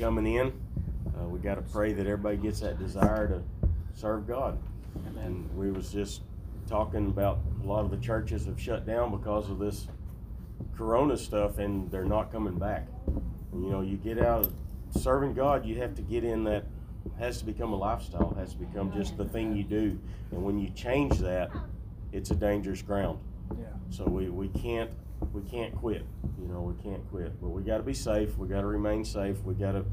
coming in. Uh, we got to pray that everybody gets that desire to serve God. And we was just talking about a lot of the churches have shut down because of this Corona stuff, and they're not coming back. And, you know, you get out of serving God, you have to get in that has to become a lifestyle, has to become just the thing you do. And when you change that, it's a dangerous ground. Yeah. So we, we can't we can't quit. You know, we can't quit. But we got to be safe. We got to remain safe. We got to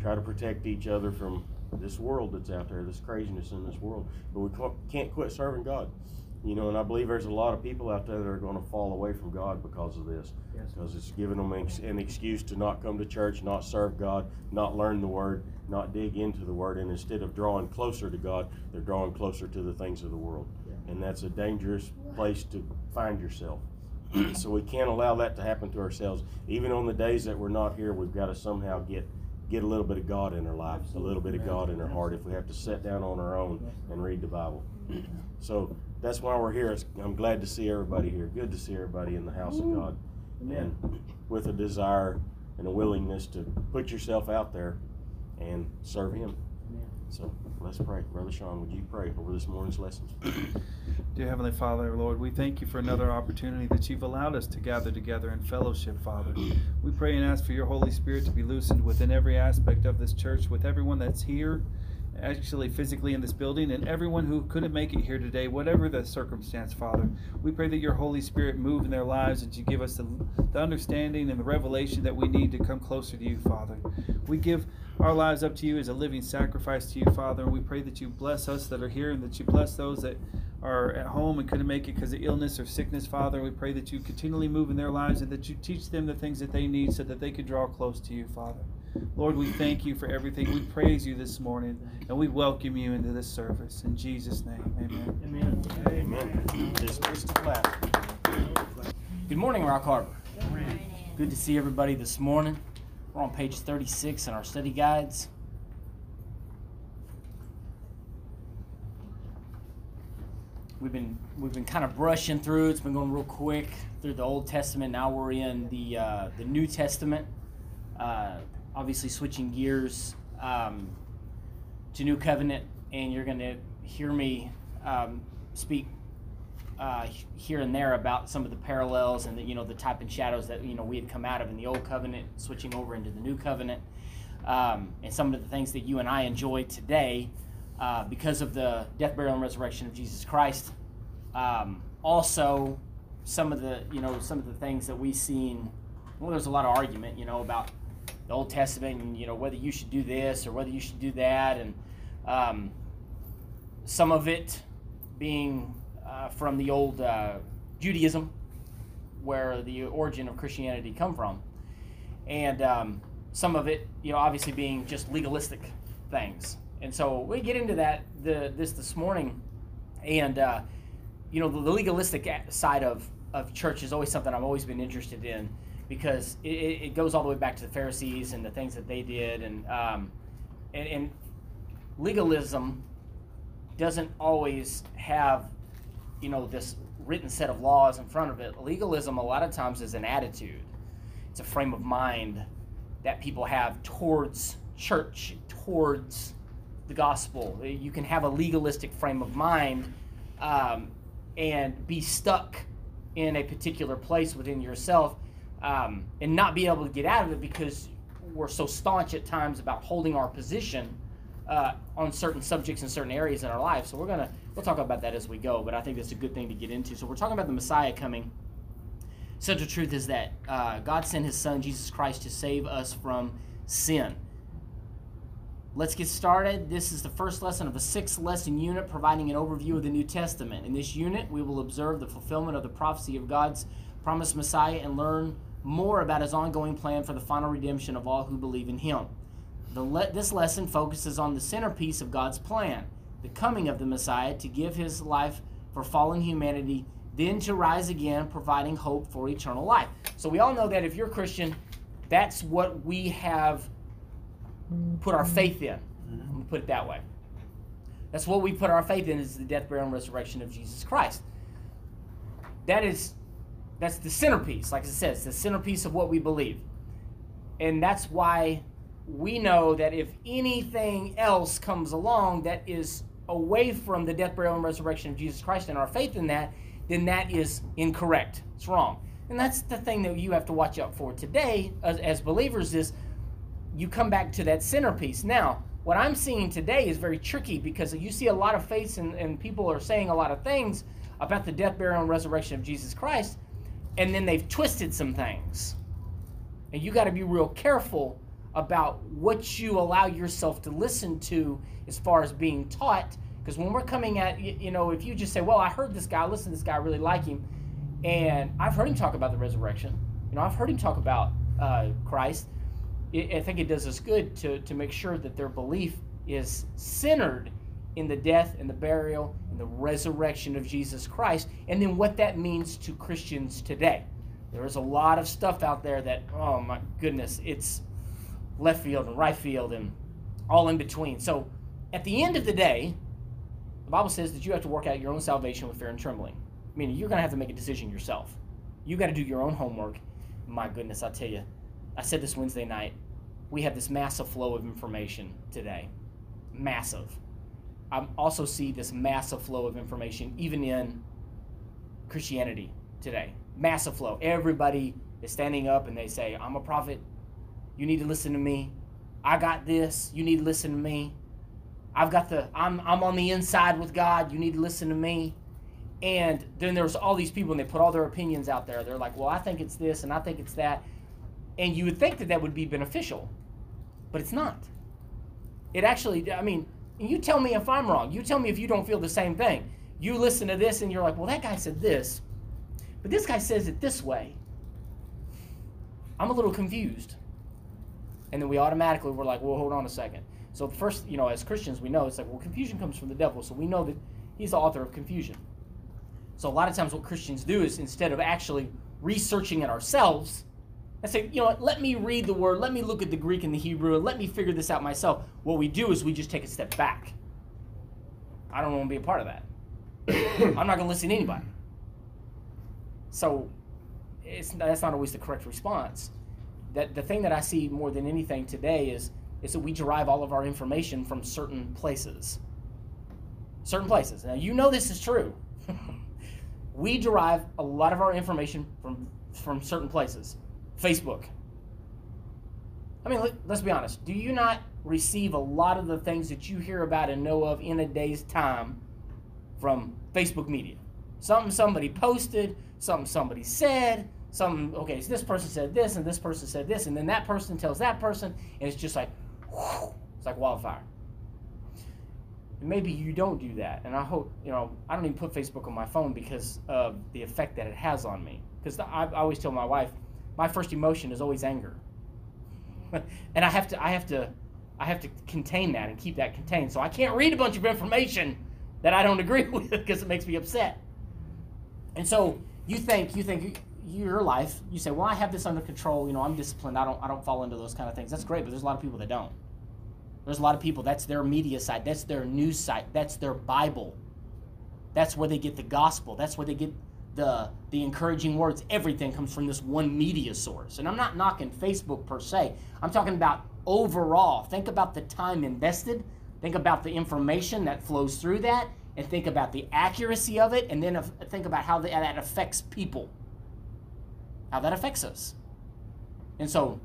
try to protect each other from this world that's out there, this craziness in this world. But we can't quit serving God. You know, and I believe there's a lot of people out there that are going to fall away from God because of this. Yes. Because it's giving them an excuse to not come to church, not serve God, not learn the Word, not dig into the Word. And instead of drawing closer to God, they're drawing closer to the things of the world. Yeah. And that's a dangerous place to find yourself. so we can't allow that to happen to ourselves. Even on the days that we're not here, we've got to somehow get get a little bit of God in our life, a little bit of God in our heart. If we have to sit down on our own and read the Bible, so that's why we're here. I'm glad to see everybody here. Good to see everybody in the house of God, and with a desire and a willingness to put yourself out there and serve Him. So let's pray. Brother Sean, would you pray over this morning's lessons? Dear Heavenly Father, Lord, we thank you for another opportunity that you've allowed us to gather together in fellowship, Father. We pray and ask for your Holy Spirit to be loosened within every aspect of this church, with everyone that's here, actually physically in this building, and everyone who couldn't make it here today, whatever the circumstance, Father. We pray that your Holy Spirit move in their lives and you give us the, the understanding and the revelation that we need to come closer to you, Father. We give our lives up to you as a living sacrifice to you, Father, and we pray that you bless us that are here and that you bless those that are at home and couldn't make it because of illness or sickness, Father. We pray that you continually move in their lives and that you teach them the things that they need so that they can draw close to you, Father. Lord, we thank you for everything. We praise you this morning and we welcome you into this service. In Jesus' name, amen. Amen. Dismiss the class. Good morning, Rock Harbor. Good to see everybody this morning. We're on page 36 in our study guides. We've been we've been kind of brushing through. It's been going real quick through the Old Testament. Now we're in the uh, the New Testament. Uh, obviously, switching gears um, to New Covenant, and you're going to hear me um, speak uh, here and there about some of the parallels and the you know the type and shadows that you know we had come out of in the old covenant, switching over into the new covenant, um, and some of the things that you and I enjoy today uh, because of the death, burial, and resurrection of Jesus Christ. Um, also, some of the you know some of the things that we've seen. Well, there's a lot of argument you know about the Old Testament and you know whether you should do this or whether you should do that, and um, some of it being uh, from the old uh, Judaism, where the origin of Christianity come from, and um, some of it, you know, obviously being just legalistic things. And so we get into that the this this morning, and uh, you know, the, the legalistic side of of church is always something I've always been interested in because it, it goes all the way back to the Pharisees and the things that they did, and um, and, and legalism doesn't always have you know this written set of laws in front of it legalism a lot of times is an attitude it's a frame of mind that people have towards church towards the gospel you can have a legalistic frame of mind um, and be stuck in a particular place within yourself um, and not be able to get out of it because we're so staunch at times about holding our position uh, on certain subjects in certain areas in our life. So we're gonna we'll talk about that as we go. But I think that's a good thing to get into. So we're talking about the Messiah coming. Central truth is that uh, God sent His Son Jesus Christ to save us from sin. Let's get started. This is the first lesson of a six lesson unit providing an overview of the New Testament. In this unit, we will observe the fulfillment of the prophecy of God's promised Messiah and learn more about his ongoing plan for the final redemption of all who believe in him. Le- this lesson focuses on the centerpiece of God's plan, the coming of the Messiah to give his life for fallen humanity, then to rise again, providing hope for eternal life. So we all know that if you're a Christian, that's what we have put our faith in. Mm-hmm. I'm gonna put it that way. That's what we put our faith in is the death, burial, and resurrection of Jesus Christ. That is that's the centerpiece, like I said, it's the centerpiece of what we believe. And that's why we know that if anything else comes along that is away from the death, burial, and resurrection of Jesus Christ and our faith in that, then that is incorrect. It's wrong. And that's the thing that you have to watch out for today as, as believers is you come back to that centerpiece. Now, what I'm seeing today is very tricky because you see a lot of faiths and, and people are saying a lot of things about the death, burial, and resurrection of Jesus Christ, and then they've twisted some things. And you got to be real careful about what you allow yourself to listen to as far as being taught. Because when we're coming at, you know, if you just say, well, I heard this guy, listen to this guy, I really like him, and I've heard him talk about the resurrection, you know, I've heard him talk about uh, Christ, I think it does us good to, to make sure that their belief is centered in the death and the burial and the resurrection of Jesus Christ, and then what that means to Christians today. There is a lot of stuff out there that, oh my goodness, it's left field and right field and all in between. So at the end of the day, the Bible says that you have to work out your own salvation with fear and trembling. Meaning you're going to have to make a decision yourself. You got to do your own homework. My goodness, I tell you, I said this Wednesday night. We have this massive flow of information today. Massive. I also see this massive flow of information even in Christianity today. Massive flow. Everybody is standing up and they say, I'm a prophet. You need to listen to me. I got this. You need to listen to me. I've got the I'm I'm on the inside with God. You need to listen to me. And then there's all these people and they put all their opinions out there. They're like, "Well, I think it's this and I think it's that." And you would think that that would be beneficial. But it's not. It actually I mean, you tell me if I'm wrong. You tell me if you don't feel the same thing. You listen to this and you're like, "Well, that guy said this." But this guy says it this way. I'm a little confused. And then we automatically we're like, well, hold on a second. So first, you know, as Christians, we know it's like, well, confusion comes from the devil. So we know that he's the author of confusion. So a lot of times what Christians do is instead of actually researching it ourselves, and say, you know what, let me read the word, let me look at the Greek and the Hebrew, and let me figure this out myself. What we do is we just take a step back. I don't want to be a part of that. I'm not going to listen to anybody. So it's, that's not always the correct response. That the thing that I see more than anything today is is that we derive all of our information from certain places. Certain places. Now you know this is true. we derive a lot of our information from from certain places. Facebook. I mean, let, let's be honest. Do you not receive a lot of the things that you hear about and know of in a day's time from Facebook media? Something somebody posted, something somebody said, something okay so this person said this and this person said this and then that person tells that person and it's just like whew, it's like wildfire. Maybe you don't do that and i hope you know i don't even put facebook on my phone because of the effect that it has on me. Because I, I always tell my wife my first emotion is always anger. And i have to i have to i have to contain that and keep that contained. So i can't read a bunch of information that i don't agree with because it makes me upset. And so you think you think your life, you say, "Well, I have this under control. You know, I'm disciplined. I don't, I don't fall into those kind of things." That's great, but there's a lot of people that don't. There's a lot of people. That's their media site. That's their news site. That's their Bible. That's where they get the gospel. That's where they get the the encouraging words. Everything comes from this one media source. And I'm not knocking Facebook per se. I'm talking about overall. Think about the time invested. Think about the information that flows through that, and think about the accuracy of it, and then think about how that affects people how that affects us. And so,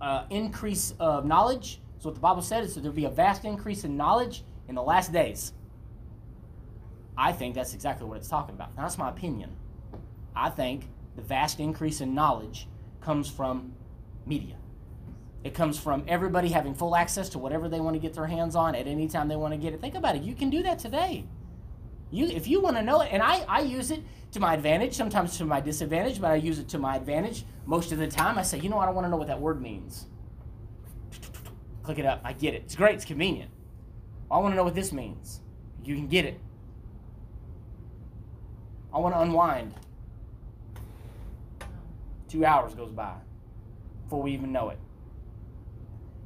uh, increase of knowledge. So what the Bible said is that there'll be a vast increase in knowledge in the last days. I think that's exactly what it's talking about. Now, that's my opinion. I think the vast increase in knowledge comes from media. It comes from everybody having full access to whatever they want to get their hands on at any time they want to get it. Think about it. You can do that today. You, if you want to know it, and I, I use it to my advantage, sometimes to my disadvantage, but I use it to my advantage. Most of the time, I say, you know, I don't want to know what that word means. Click it up. I get it. It's great. It's convenient. I want to know what this means. You can get it. I want to unwind. Two hours goes by before we even know it.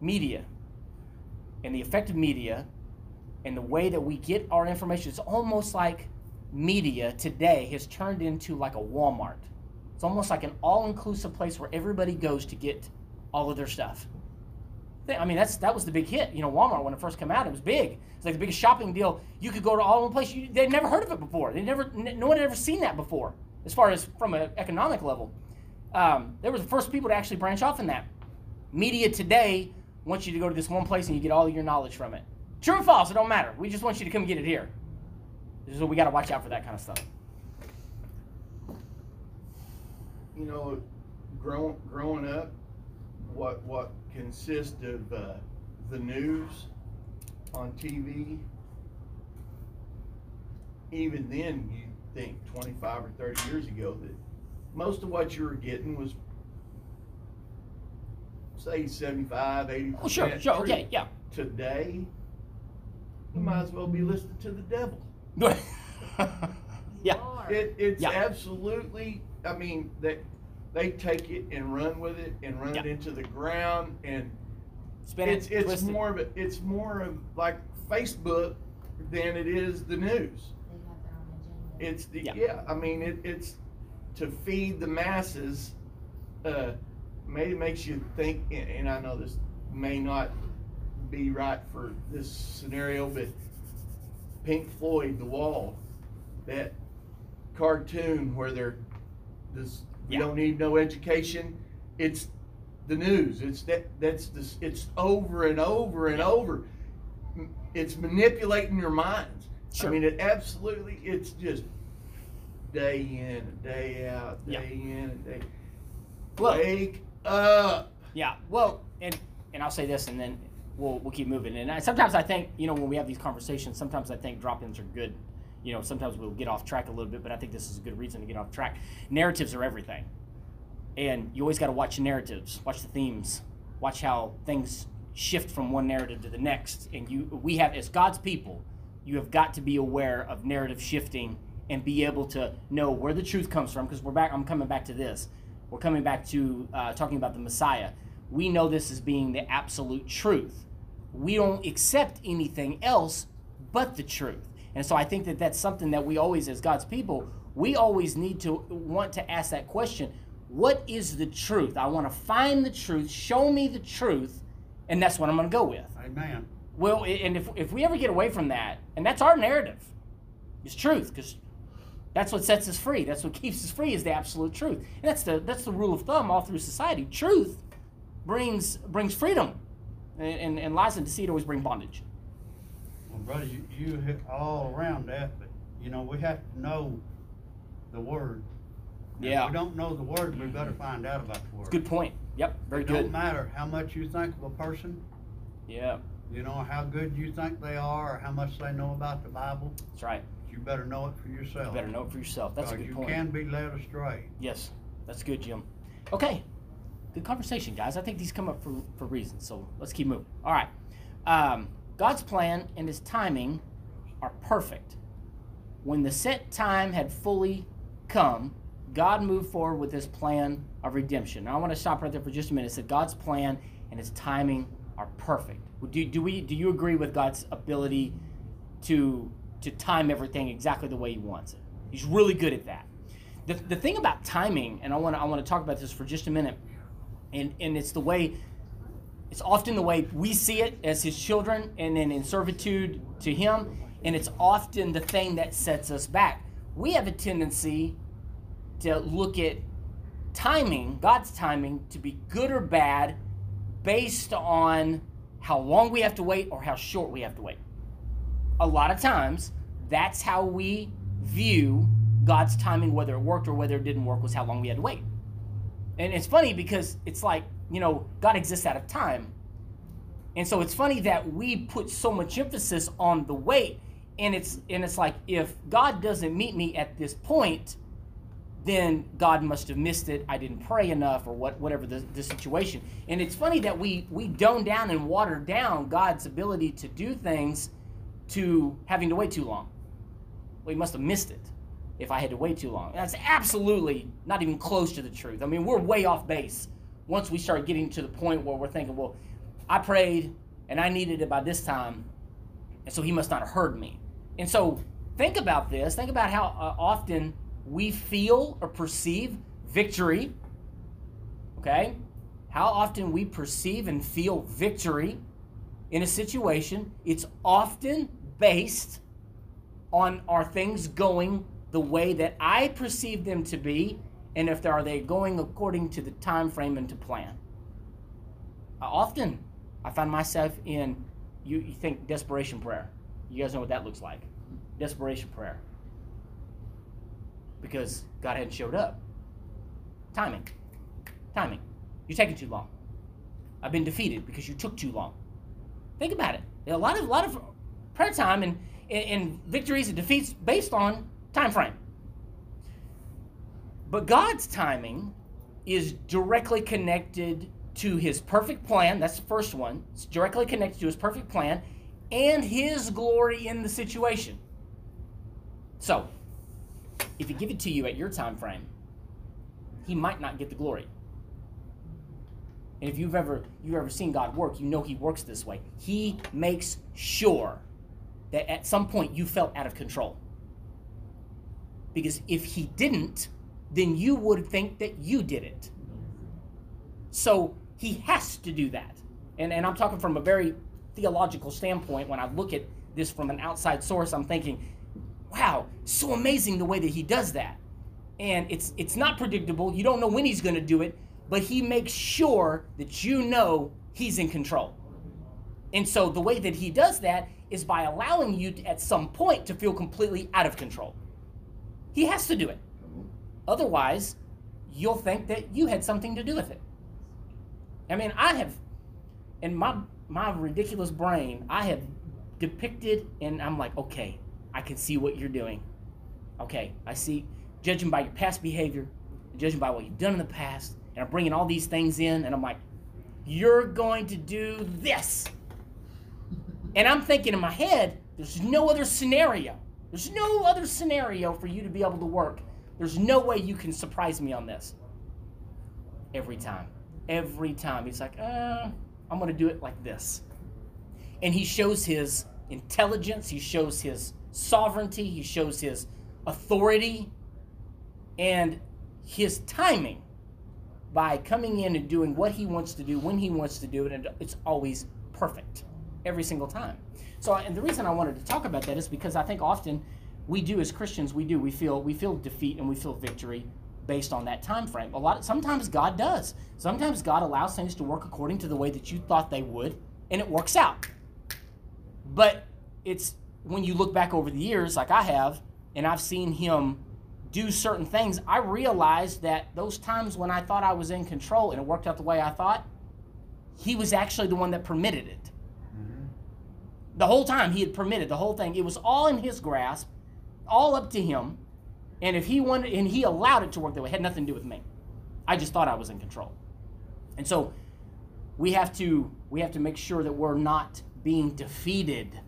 Media. And the effect of media and the way that we get our information, it's almost like media today has turned into like a Walmart. It's almost like an all-inclusive place where everybody goes to get all of their stuff. I mean, that's that was the big hit. You know, Walmart when it first came out, it was big. It's like the biggest shopping deal. You could go to all one place. You, they'd never heard of it before. They never, no one had ever seen that before, as far as from an economic level. Um, they were the first people to actually branch off in that. Media today wants you to go to this one place and you get all of your knowledge from it. True or false, it don't matter. We just want you to come get it here. So we got to watch out for that kind of stuff. You know, growing growing up, what what consists of uh, the news on TV. Even then, you think 25 or 30 years ago that most of what you were getting was, say, 75, 80 Oh, sure, sure, okay, yeah. Today, you might as well be listening to the devil. yeah. It, it's Yeah. absolutely. I mean, they they take it and run with it and run it into the ground, and Spin it's it, it's twist it. more of a, it's more of like Facebook than it is the news. They have their own agenda. It's the Yeah. yeah. I mean, it, it's to feed the masses. Uh, maybe makes you think, and, and I know this may not be right for this scenario, but Pink Floyd, The Wall, that cartoon where they're this we Yeah. don't need no education. It's the news. It's that that's this. It's over and over and over. It's manipulating your minds. Sure. I mean, it absolutely. It's just day in and day out, day Yeah. in and day. Well- Wake up. Yeah. Well, and and I'll say this, and then we'll we'll keep moving. And I, sometimes I think you know when we have these conversations, sometimes I think drop-ins are good. You know, sometimes we'll get off track a little bit, but I think this is a good reason to get off track. Narratives are everything, and you always got to watch narratives, watch the themes, watch how things shift from one narrative to the next. And you, we have as God's people, you have got to be aware of narrative shifting and be able to know where the truth comes from. Because we're back. I'm coming back to this. We're coming back to uh, talking about the Messiah. We know this as being the absolute truth. We don't accept anything else but the truth. And so I think that that's something that we always, as God's people, we always need to want to ask that question what is the truth? I want to find the truth, show me the truth, and that's what I'm going to go with. Amen. Well, and if, if we ever get away from that, and that's our narrative, it's truth, because that's what sets us free. That's what keeps us free is the absolute truth. And that's the that's the rule of thumb all through society. Truth brings brings freedom, and, and, and lies and deceit always bring bondage. Well, brother, you, you hit all around that, but you know, we have to know the word. Yeah. If we don't know the word, we better find out about the word. Good point. Yep, very It good. don't matter how much you think of a person, Yeah, you know, how good you think they are, or how much they know about the Bible. that's right. You better know it for yourself. You better know it for yourself. That's a good you point. can be led astray. Yes, that's good, Jim. Okay, good conversation, guys. I think these come up for, for reasons, so let's keep moving. All right. Um, God's plan and his timing are perfect. When the set time had fully come, God moved forward with his plan of redemption. Now, I want to stop right there for just a minute. It said God's plan and his timing are perfect. Do, do, we, do you agree with God's ability to, to time everything exactly the way he wants it? He's really good at that. The, the thing about timing, and I want to I want to talk about this for just a minute, and and it's the way, it's often the way we see it as His children, and then in servitude to Him, and it's often the thing that sets us back. We have a tendency to look at timing, God's timing, to be good or bad, based on how long we have to wait or how short we have to wait a lot of times that's how we view God's timing, whether it worked or whether it didn't work, was how long we had to wait. And it's funny because it's like, you know, God exists out of time. And so it's funny that we put so much emphasis on the wait. And it's and it's like if God doesn't meet me at this point, then God must have missed it. I didn't pray enough, or what, whatever the, the situation. And it's funny that we we done down and water down God's ability to do things to having to wait too long. He must have missed it if I had to wait too long. That's absolutely not even close to the truth. I mean, we're way off base once we start getting to the point where we're thinking, well, I prayed and I needed it by this time, and so he must not have heard me. And so think about this. Think about how uh, often we feel or perceive victory. Okay? How often we perceive and feel victory in a situation. It's often based on are things going the way that I perceive them to be, and if are they going according to the time frame and to plan. Often, I find myself in you, you think desperation prayer. You guys know what that looks like. Desperation prayer. Because God hadn't showed up. Timing. Timing. You're taking too long. I've been defeated because you took too long. Think about it. A lot of a lot of prayer time and, and, and victories and defeats based on time frame. But God's timing is directly connected to his perfect plan. That's the first one. It's directly connected to his perfect plan and his glory in the situation. So, if he give it to you at your time frame, he might not get the glory. And if you've ever you've ever seen God work, you know he works this way. He makes sure that at some point you felt out of control. Because if he didn't, then you would think that you did it. So he has to do that. And, and I'm talking from a very theological standpoint. When I look at this from an outside source, I'm thinking, wow, so amazing the way that he does that. And it's it's not predictable. You don't know when he's going to do it, but he makes sure that you know he's in control. And so the way that he does that is by allowing you to, at some point to feel completely out of control. He has to do it. Mm-hmm. Otherwise, you'll think that you had something to do with it. I mean, I have, in my my ridiculous brain, I have depicted, and I'm like, okay, I can see what you're doing. Okay, I see, judging by your past behavior, judging by what you've done in the past, and I'm bringing all these things in, and I'm like, you're going to do this. And I'm thinking in my head, there's no other scenario. There's no other scenario for you to be able to work. There's no way you can surprise me on this. Every time. Every time. He's like, uh, I'm going to do it like this. And he shows his intelligence, he shows his sovereignty, he shows his authority, and his timing by coming in and doing what he wants to do when he wants to do it, and it's always perfect every single time. So, and the reason I wanted to talk about that is because I think often we do as Christians, we do we feel we feel defeat and we feel victory based on that time frame. A lot sometimes God does. Sometimes God allows things to work according to the way that you thought they would, and it works out. But it's when you look back over the years, like I have, and I've seen Him do certain things, I realized that those times when I thought I was in control and it worked out the way I thought, He was actually the one that permitted it. The whole time He had permitted the whole thing. It was all in His grasp, all up to Him. And if He wanted, and He allowed it to work that way, it had nothing to do with me. I just thought I was in control. And so we have to we have to make sure that we're not being defeated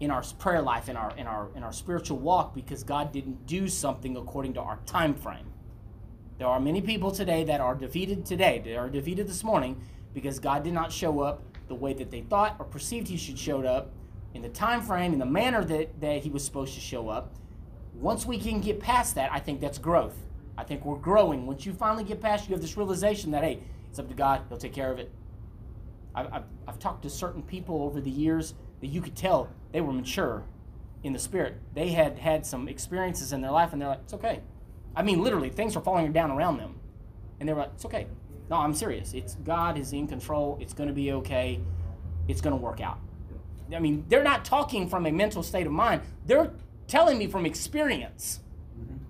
in our prayer life in our in our in our spiritual walk because God didn't do something according to our time frame. There are many people today that are defeated today. They are defeated this morning because God did not show up the way that they thought or perceived he should show up in the time frame in the manner that, that he was supposed to show up. Once we can get past that, I think that's growth. I think we're growing. Once you finally get past, you have this realization that hey, it's up to God. He'll take care of it. I've, I've, I've talked to certain people over the years that you could tell they were mature in the spirit. They had had some experiences in their life, and they're like, it's okay. I mean, literally, things were falling down around them, and they were like, it's okay. No, I'm serious. It's God is in control. It's going to be okay. It's going to work out. I mean, they're not talking from a mental state of mind. They're telling me from experience,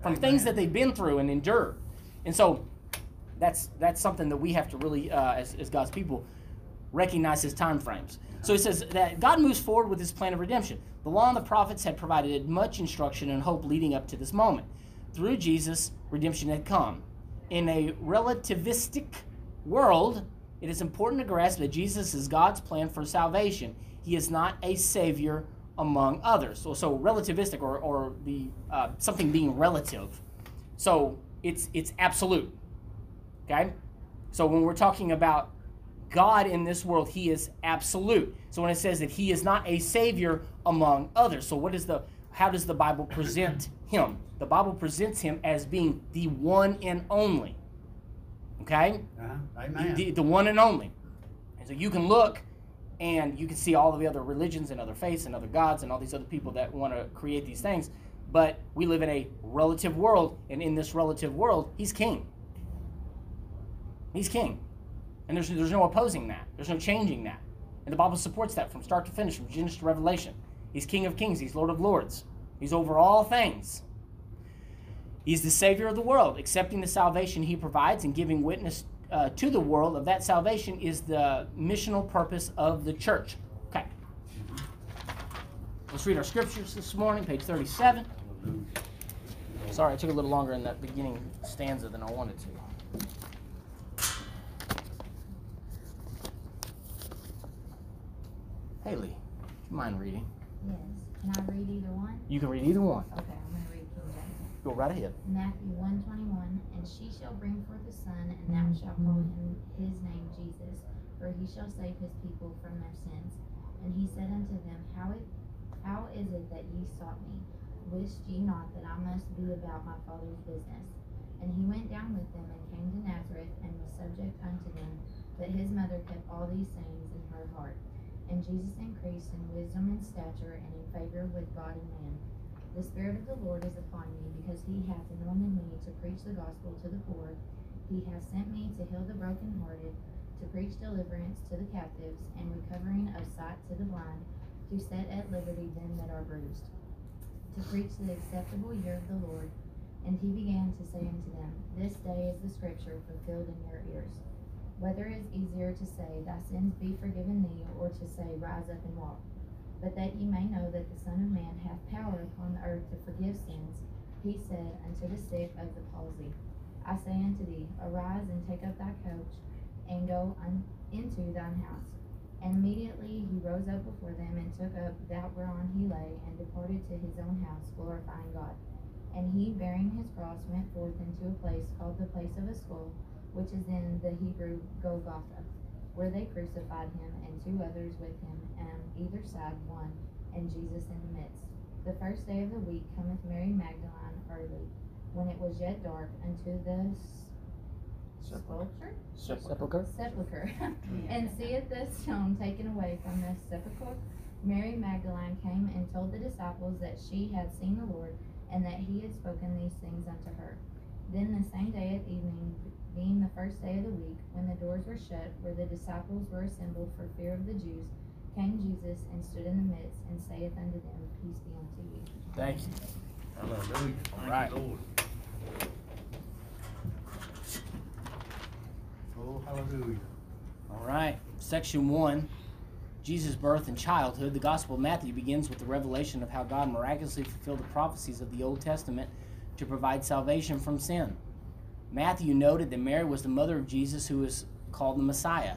from things that they've been through and endured. And so, that's that's something that we have to really, uh, as, as God's people, recognize His time frames. So He says that God moves forward with His plan of redemption. The law and the prophets had provided much instruction and hope leading up to this moment. Through Jesus, redemption had come. In a relativistic world, it is important to grasp that Jesus is God's plan for salvation. He is not a savior among others. So, so relativistic or, or the uh, something being relative. So it's it's absolute. Okay? So when we're talking about God in this world, he is absolute. So when it says that he is not a savior among others. So what is the how does the Bible present him? The Bible presents him as being the one and only. Okay? Uh-huh. The, Amen. the, the one and only. And so you can look and you can see all of the other religions and other faiths and other gods and all these other people that want to create these things. But we live in a relative world, and in this relative world, he's king. He's king. And there's, there's no opposing that. There's no changing that. And the Bible supports that from start to finish, from Genesis to Revelation. He's King of kings, he's Lord of lords, he's over all things. He's the Savior of the world. Accepting the salvation he provides and giving witness uh, to the world of that salvation is the missional purpose of the church. Okay. Let's read our scriptures this morning, page 37. Sorry, I took a little longer in that beginning stanza than I wanted to. Haley, do you mind reading? Yes. Can I read either one? You can read either one. Okay, I'm gonna read King James. Go right ahead. Matthew one twenty one, and she shall bring forth a son, and thou shalt call him his name Jesus, for he shall save his people from their sins. And he said unto them, How it how is it that ye sought me? Wist ye not that I must be about my father's business? And he went down with them and came to Nazareth and was subject unto them, but his mother kept all these sayings in her heart. And Jesus increased in wisdom and stature and in favor with God and man. The Spirit of the Lord is upon me, because he hath anointed me to preach the gospel to the poor. He hath sent me to heal the brokenhearted, to preach deliverance to the captives, and recovering of sight to the blind, to set at liberty them that are bruised, to preach the acceptable year of the Lord. And he began to say unto them, This day is the scripture fulfilled in your ears. Whether it is easier to say, Thy sins be forgiven thee, or to say, Rise up and walk. But that ye may know that the Son of Man hath power upon the earth to forgive sins, he said unto the sick of the palsy, I say unto thee, Arise and take up thy couch, and go un- into thine house. And immediately he rose up before them, and took up that whereon he lay, and departed to his own house, glorifying God. And he, bearing his cross, went forth into a place called the place of a skull, which is in the Hebrew Golgotha, where they crucified him, and two others with him, and on either side one, and Jesus in the midst. The first day of the week cometh Mary Magdalene early, when it was yet dark, unto the s- sepulchre? Sepulchre. sepulchre, and seeth the stone taken away from the sepulchre. Mary Magdalene came and told the disciples that she had seen the Lord, and that he had spoken these things unto her. Then the same day at evening, being the first day of the week, when the doors were shut, where the disciples were assembled for fear of the Jews, came Jesus and stood in the midst, and saith unto them, Peace be unto you. Thank you. Hallelujah. Thank you, Right. Lord. Oh, hallelujah. All right. Section one Jesus' birth and childhood. The Gospel of Matthew begins with the revelation of how God miraculously fulfilled the prophecies of the Old Testament to provide salvation from sin. Matthew noted that Mary was the mother of Jesus, who was called the Messiah.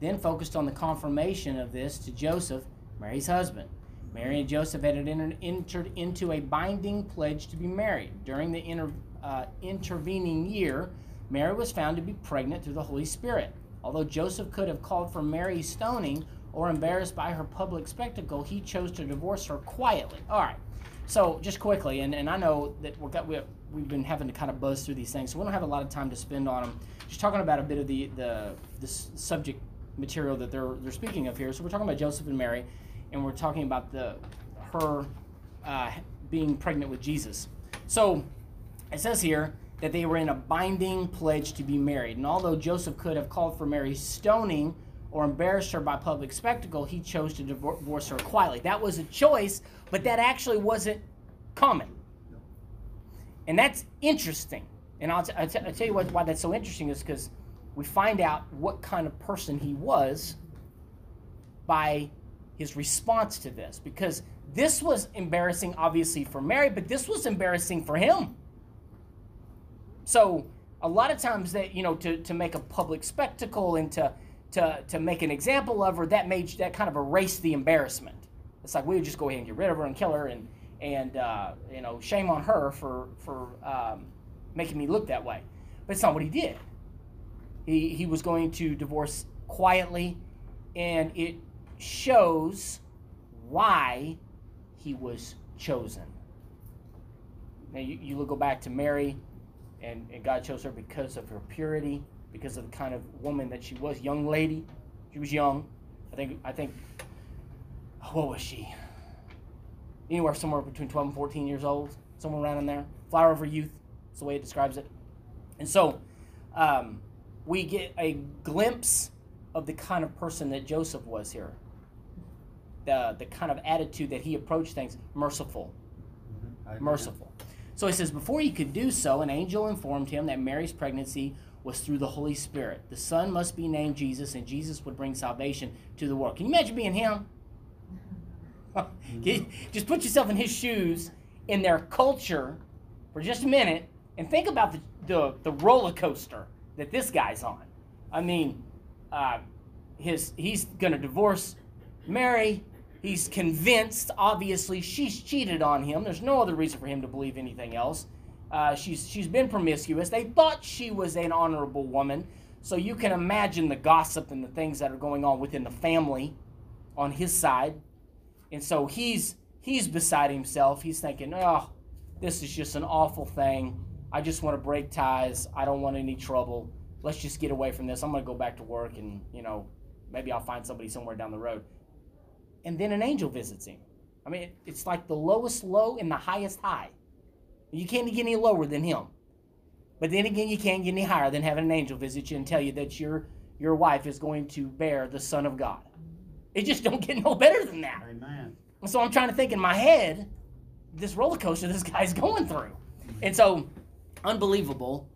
Then focused on the confirmation of this to Joseph, Mary's husband. Mary and Joseph had entered, into a binding pledge to be married. During the inter, uh, intervening year, Mary was found to be pregnant through the Holy Spirit. Although Joseph could have called for Mary's stoning or embarrassed by her public spectacle, he chose to divorce her quietly. All right. So just quickly, and, and I know that we're got, we have, we've been having to kind of buzz through these things, so we don't have a lot of time to spend on them. Just talking about a bit of the the, the subject material that they're they're speaking of here. So we're talking about Joseph and Mary, and we're talking about the her uh, being pregnant with Jesus. So it says here that they were in a binding pledge to be married. And although Joseph could have called for Mary's stoning or embarrassed her by public spectacle, he chose to divorce her quietly. That was a choice, but that actually wasn't common. And that's interesting. And I'll, t- I'll, t- I'll tell you what, why that's so interesting is because we find out what kind of person he was by his response to this. Because this was embarrassing, obviously, for Mary, but this was embarrassing for him. So a lot of times that you know to, to make a public spectacle and to, to to make an example of her that made that kind of erased the embarrassment. It's like we would just go ahead and get rid of her and kill her and and uh, you know shame on her for for um, making me look that way. But it's not what he did. He he was going to divorce quietly, and it shows why he was chosen. Now you, you go back to Mary, and, and God chose her because of her purity, because of the kind of woman that she was, young lady. She was young. I think I think what was she? Anywhere somewhere between 12 and 14 years old, somewhere around in there. Flower of her youth, that's the way it describes it. And so um, we get a glimpse of the kind of person that Joseph was here. The, the kind of attitude that he approached things merciful. Amen. Merciful. So he says, Before he could do so, an angel informed him that Mary's pregnancy was through the Holy Spirit. The son must be named Jesus, and Jesus would bring salvation to the world. Can you imagine being him? just put yourself in his shoes, in their culture, for just a minute, and think about the, the, the roller coaster that this guy's on. I mean, uh, his he's going to divorce Mary. He's convinced, obviously, she's cheated on him. There's no other reason for him to believe anything else. Uh, she's she's been promiscuous. They thought she was an honorable woman, so you can imagine the gossip and the things that are going on within the family on his side. And so he's he's beside himself. He's thinking, "Oh, this is just an awful thing. I just want to break ties. I don't want any trouble. Let's just get away from this. I'm going to go back to work and, you know, maybe I'll find somebody somewhere down the road." And then an angel visits him. I mean, it's like the lowest low and the highest high. You can't get any lower than him. But then again, you can't get any higher than having an angel visit you and tell you that your your wife is going to bear the Son of God. It just don't get no better than that. Amen. And so I'm trying to think in my head, this roller coaster this guy's going through. And so, unbelievable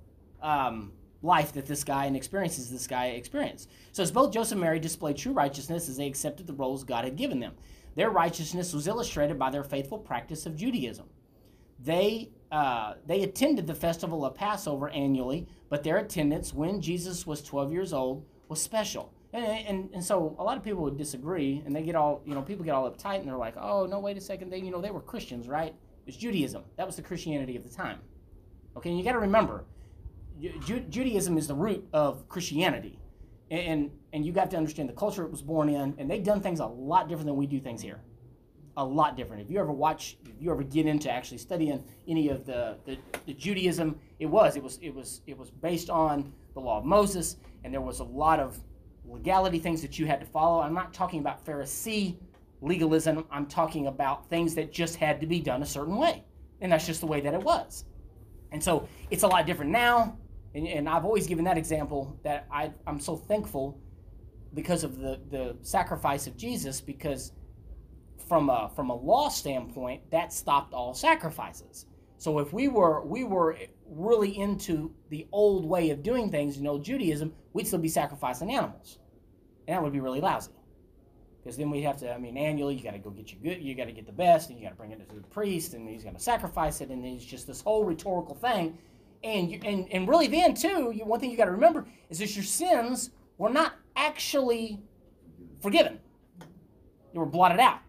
um, life that this guy and experiences this guy experienced. So, as both Joseph and Mary displayed true righteousness as they accepted the roles God had given them, their righteousness was illustrated by their faithful practice of Judaism. They uh, they attended the festival of Passover annually, but their attendance when Jesus was 12 years old was special. And, and, and so a lot of people would disagree, and they get all, you know, people get all uptight, and they're like, oh, no, wait a second, they, you know, they were Christians, right? It was Judaism. That was the Christianity of the time. Okay, and you got to remember, Ju- Judaism is the root of Christianity. And, and, and you got to understand the culture it was born in, and they've done things a lot different than we do things here a lot different. If you ever watch, if you ever get into actually studying any of the, the, the, Judaism, it was it was it was it was based on the law of Moses, and there was a lot of legality things that you had to follow. I'm not talking about Pharisee legalism. I'm talking about things that just had to be done a certain way, and that's just the way that it was. And so it's a lot different now. And, and I've always given that example that I, I'm so thankful because of the, the sacrifice of Jesus because from a from a law standpoint, that stopped all sacrifices. So if we were we were really into the old way of doing things, you know, Judaism, we'd still be sacrificing animals, and that would be really lousy. Because then we'd have to, I mean, annually you got to go get your good, you got to get the best, and you got to bring it to the priest, and he's going to sacrifice it, and then it's just this whole rhetorical thing. And you, and and really then too, you, one thing you got to remember is that your sins were not actually forgiven; they were blotted out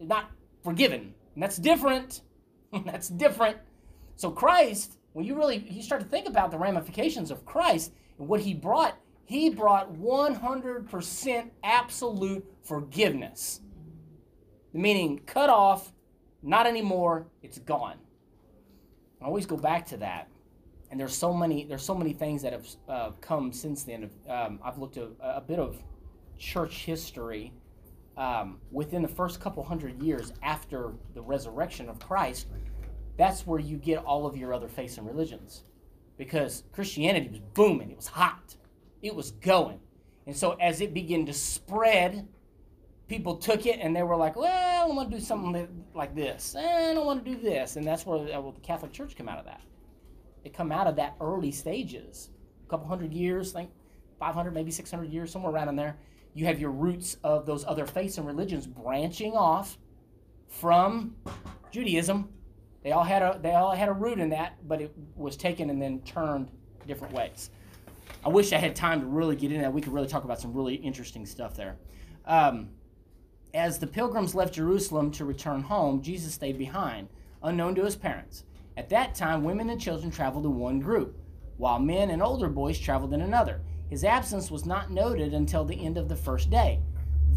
not forgiven. And that's different. that's different. So Christ, when you really you start to think about the ramifications of Christ and what he brought, he brought 100% absolute forgiveness. Meaning cut off, not anymore, it's gone. I always go back to that. And there's so many there's so many things that have uh, come since then. Um, I've looked at a, a bit of church history um, within the first couple hundred years after the resurrection of Christ, that's where you get all of your other faiths and religions. Because Christianity was booming, it was hot, it was going. And so as it began to spread, people took it and they were like, well, I want to do something like this. Eh, I want to do this. And that's where well, the Catholic Church come out of that. It come out of that early stages, a couple hundred years, think 500, maybe 600 years, somewhere around in there you have your roots of those other faiths and religions branching off from Judaism. They all had a they all had a root in that, but it was taken and then turned different ways. I wish I had time to really get into that. We could really talk about some really interesting stuff there. Um, as the pilgrims left Jerusalem to return home, Jesus stayed behind, unknown to his parents. At that time, women and children traveled in one group, while men and older boys traveled in another. His absence was not noted until the end of the first day.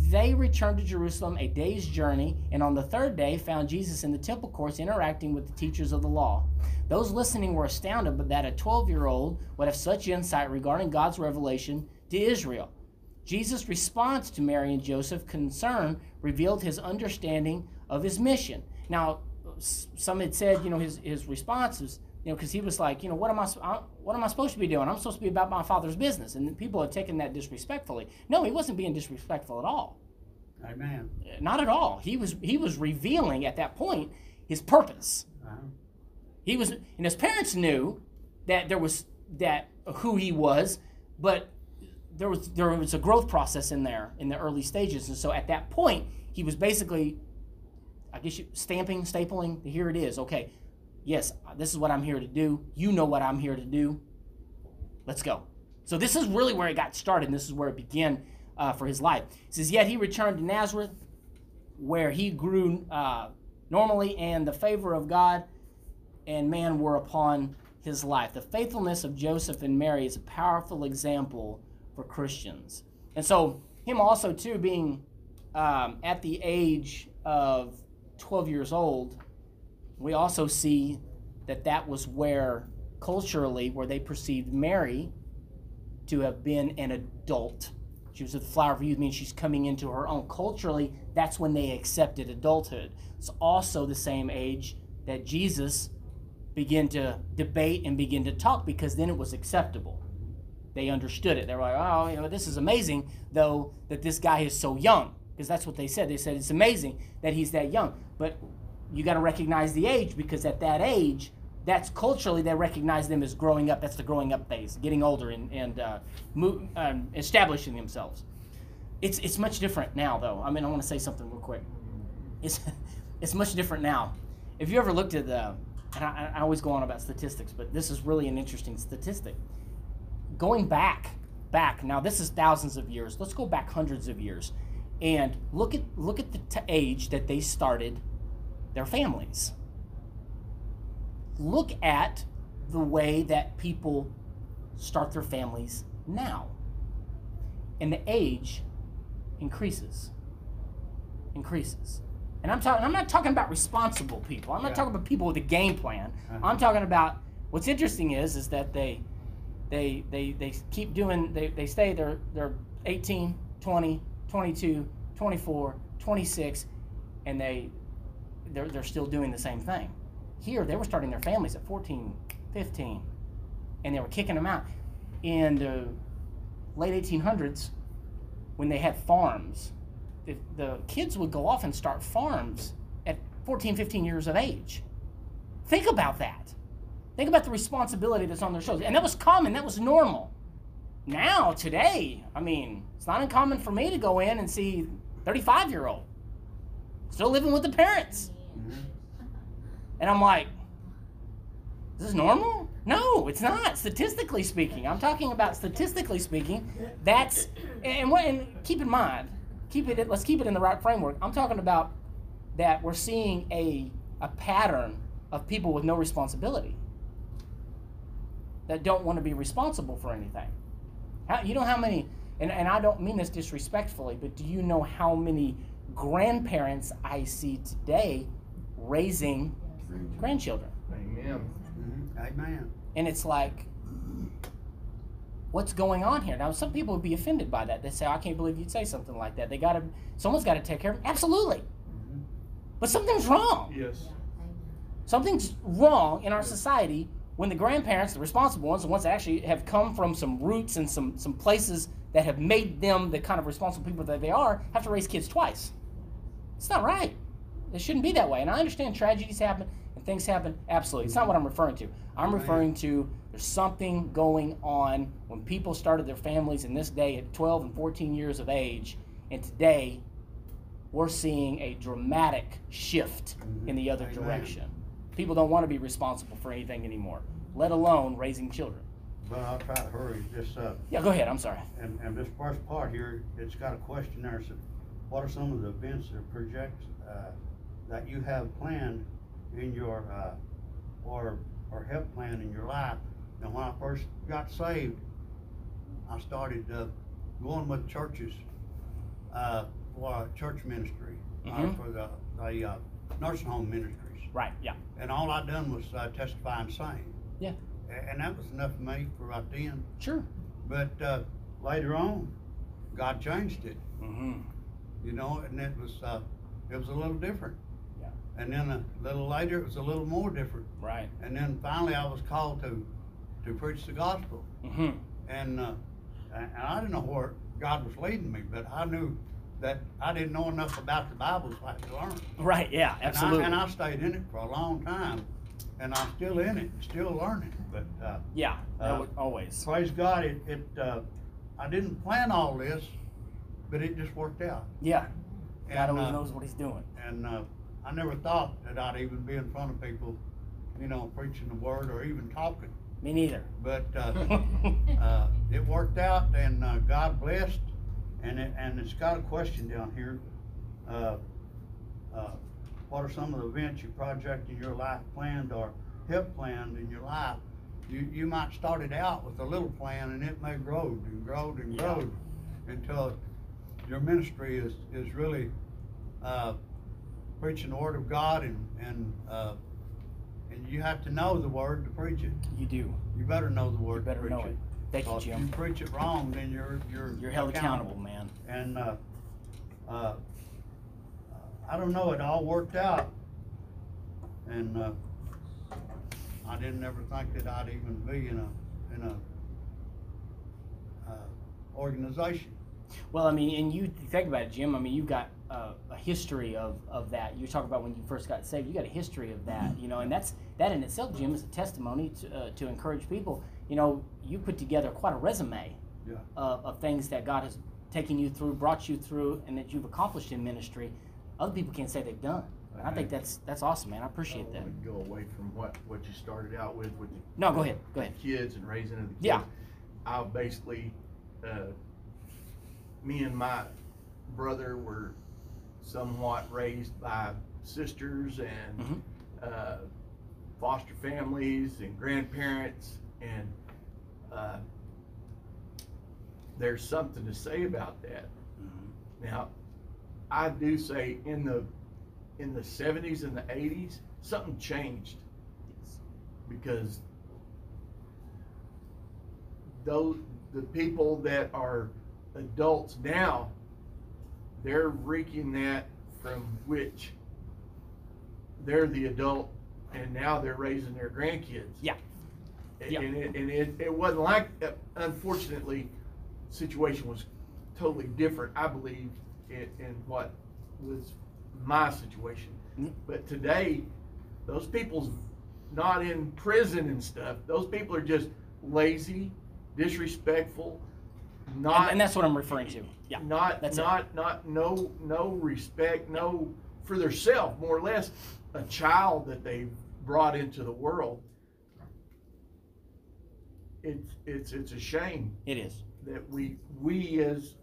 they returned to Jerusalem a day's journey, and on the third day found Jesus in the temple courts interacting with the teachers of the law. Those listening were astounded that a 12 year old would have such insight regarding God's revelation to Israel. Jesus' response to Mary and Joseph's concern revealed his understanding of his mission. Now, some had said, you know, his, his response was, you know, because he was like, you know, what am I, what am I supposed to be doing? I'm supposed to be about my father's business, and people had taken that disrespectfully. No, he wasn't being disrespectful at all. Amen. Not at all. He was he was revealing at that point his purpose. Uh-huh. He was, and his parents knew that there was that who he was, but there was there was a growth process in there in the early stages, and so at that point he was basically, I guess you stamping, stapling. Here it is. Okay, yes, this is what I'm here to do. You know what I'm here to do. Let's go. So this is really where it got started, and this is where it began uh, for his life. It says, yet he returned to Nazareth, where he grew uh, normally, and the favor of God and man were upon his life. The faithfulness of Joseph and Mary is a powerful example for Christians. And so, him also, too, being um, at the age of 12 years old, we also see that that was where, culturally, where they perceived Mary to have been an adult. She was at the flower of youth, meaning she's coming into her own. Culturally, that's when they accepted adulthood. It's also the same age that Jesus began to debate and begin to talk because then it was acceptable. They understood it. They were like, oh, you know, this is amazing, though, that this guy is so young. Because that's what they said. They said it's amazing that he's that young. But you got to recognize the age because at that age, that's culturally they recognize them as growing up. That's the growing up phase, getting older and, and uh, um, establishing themselves. It's, it's much different now, though. I mean, I want to say something real quick. It's, it's much different now. If you ever looked at the, and I, I always go on about statistics, but this is really an interesting statistic. Going back, back now, this is thousands of years. Let's go back hundreds of years, and look at look at the t- age that they started their families. Look at the way that people start their families now, and the age increases, increases. And I'm talking. I'm not talking about responsible people. I'm not Yeah. talking about people with a game plan. Uh-huh. I'm talking about what's interesting is is that they they they they keep doing they, they stay they're they're 18 20 22 24 26 and they they're, they're still doing the same thing here they were starting their families at 14 15 and they were kicking them out in the late 1800s when they had farms the, the kids would go off and start farms at 14 15 years of age think about that Think about the responsibility that's on their shoulders. And that was common, that was normal. Now, today, I mean, it's not uncommon for me to go in and see 35 year old still living with the parents. And I'm like, is this normal? No, it's not. Statistically speaking, I'm talking about statistically speaking. That's and what and keep in mind, keep it. Let's keep it in the right framework. I'm talking about that we're seeing a a pattern of people with no responsibility that don't want to be responsible for anything. How, you know how many, and, and I don't mean this disrespectfully, but do you know how many grandparents I see today raising grandchildren? Amen. Mhm. Amen. And it's like, what's going on here? Now, some people would be offended by that. They say, I can't believe you'd say something like that. They got to, someone's got to take care of them. Absolutely. But something's wrong. Yes. Something's wrong in our society when the grandparents, the responsible ones, the ones that actually have come from some roots and some, some places that have made them the kind of responsible people that they are, have to raise kids twice. It's not right. It shouldn't be that way. And I understand tragedies happen and things happen. Absolutely. It's not what I'm referring to. I'm referring to there's something going on when people started their families in this day at 12 and 14 years of age. And today, we're seeing a dramatic shift in the other direction. People don't want to be responsible for anything anymore, let alone raising children. But I'll try to hurry this up. Yeah, go ahead. I'm sorry. And, and this first part here, it's got a question there, so what are some of the events that projects, uh, that you have planned in your, uh, or, or have planned in your life? And when I first got saved, I started, uh, going with churches. Uh, for church ministry, uh, Mhm. for the, the, uh, nursing home ministries. Right. Yeah. And all I done was uh, testify and sing. Yeah. And that was enough for me for right then. Sure. But uh, later on, God changed it, Mm-hmm. you know, and it was uh, it was a little different. And then a little later, it was a little more different. Right. And then finally, I was called to to preach the gospel, Mm-hmm. and uh, and I didn't know where God was leading me, but I knew that I didn't know enough about the Bible so I learn. Right. Yeah. And I- Absolutely. And I, stayed in it for a long time, and I'm still in it, still learning. But uh, yeah. uh, always. praise God, it, it uh, I didn't plan all this, but it just worked out. Yeah. God And, always uh, knows what He's doing. And uh, I never thought that I'd even be in front of people, you know, preaching the word or even talking. Me neither. But uh, uh, it worked out, and uh, God blessed. And it, and it's got a question down here. Uh, uh, what are some of the events you project in your life planned or have planned in your life? You you might start it out with a little plan, and it may grow and grow and Yeah. grow until your ministry is is really uh, preaching the word of God, and and uh, and you have to know the word to preach it. You do. You better know the word. You better to preach know it. Thank you, Because If you preach it wrong, then you're, you're. You're held accountable, man. And, uh, uh, I don't know, it all worked out. And, uh, I didn't ever think that I'd even be in a, in a, uh, organization. Well, I mean, and you think about it, Jim. I mean, you've got uh, a history of, of that. You talk about when you first got saved. You got a history of that, you know, and that's that in itself, Jim, is a testimony to, uh, to encourage people. You know, you put together quite a resume Yeah. of, of things that God has taken you through, brought you through, and that you've accomplished in ministry. Other people can't say they've done. And I think that's that's awesome, man. I appreciate I that. wanna Go away from what, what you started out with, with the. No, go ahead. Go ahead. Kids and raising of the kids. Yeah. I basically, uh, me and my brother were somewhat raised by sisters and, Mhm. uh, foster families and grandparents and, uh, there's something to say about that. Now, I do say in the, in the seventies and the eighties, something changed. Because those, the people that are adults now, they're reeking that from which they're the adult and now they're raising their grandkids. Yeah. And, Yeah. and it, and it, it wasn't like, that. unfortunately, situation was totally different, I believe, in, in what was my situation. Mhm. But today, those people's not in prison and stuff. Those people are just lazy, disrespectful, not And, and that's what I'm referring to. Yeah. not that's it. not not no no respect, no for theirself, more or less, a child that they brought into the world. It's it's it's a shame It is. that we we as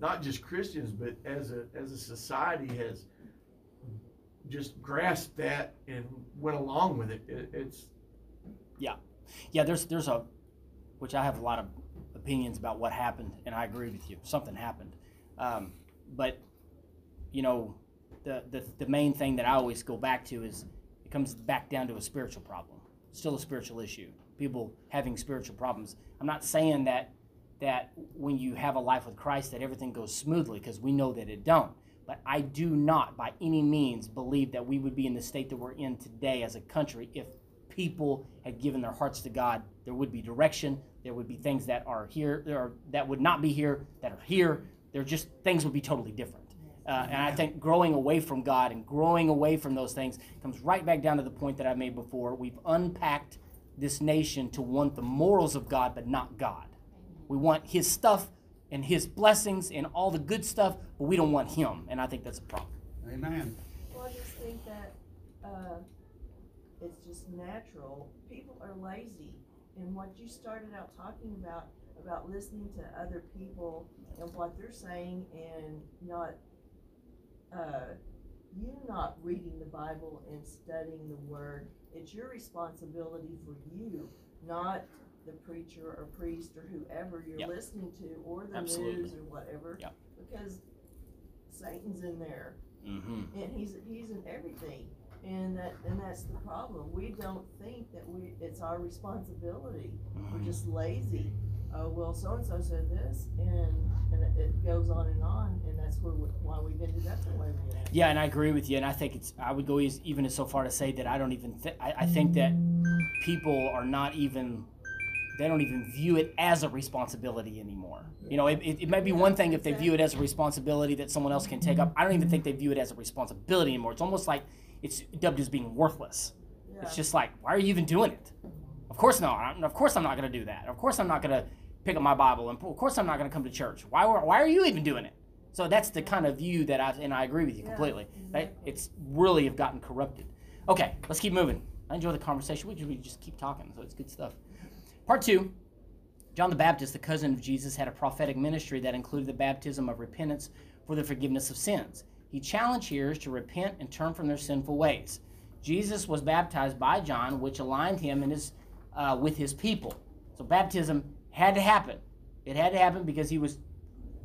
not just Christians but as a as a society has just grasped that and went along with it. it it's yeah, Yeah, there's there's a which I have a lot of opinions about what happened, and I agree with you. Something happened, um, but you know, the, the the main thing that I always go back to is it comes back down to a spiritual problem. Still a spiritual issue. People having spiritual problems. I'm not saying that that when you have a life with Christ that everything goes smoothly because we know that it don't. But I do not by any means believe that we would be in the state that we're in today as a country if people had given their hearts to God. There would be direction. There would be things that are here there are, that would not be here that are here. There just things would be totally different. Uh, and I think growing away from God and growing away from those things comes right back down to the point that I made before. We've unpacked this nation to want the morals of God, but not God. We want His stuff and His blessings and all the good stuff, but we don't want Him. And I think that's a problem. Amen. Well, I just think that, uh, it's just natural. People are lazy. And what you started out talking about, about listening to other people and what they're saying and not, uh, you not reading the Bible and studying the Word, it's your responsibility for you, not the preacher or priest or whoever you're Yep. listening to or the Absolutely. news or whatever. Yep. Because Satan's in there, Mm-hmm. and he's he's in everything, and that and that's the problem. We don't think that we it's our responsibility. Mm-hmm. We're just lazy. Oh well, so and so said this, and and it- goes on and on, and that's where we, why we've ended up the way we have. Yeah, and I agree with you, and I think it's. I would go as, even as so far to say that I don't even. Th- I, I think that people are not even. They don't even view it as a responsibility anymore. You know, it, it, it might be one thing if they view it as a responsibility that someone else can take up. I don't even think they view it as a responsibility anymore. It's almost like it's dubbed as being worthless. It's just like, why are you even doing it? Of course not. I'm- Of course I'm not going to do that. Of course I'm not going to pick up my Bible, and of course I'm not going to come to church. Why? Why are you even doing it? So that's the kind of view that I and I agree with you Yeah, completely. Mm-hmm. Exactly. It's really have gotten corrupted. Okay, let's keep moving. I enjoy the conversation. We just, we just keep talking, so it's good stuff. Part two. John the Baptist, the cousin of Jesus, had a prophetic ministry that included the baptism of repentance for the forgiveness of sins. He challenged hearers to repent and turn from their sinful ways. Jesus was baptized by John, which aligned him and his, uh, with his people. So baptism had to happen. It had to happen because he was.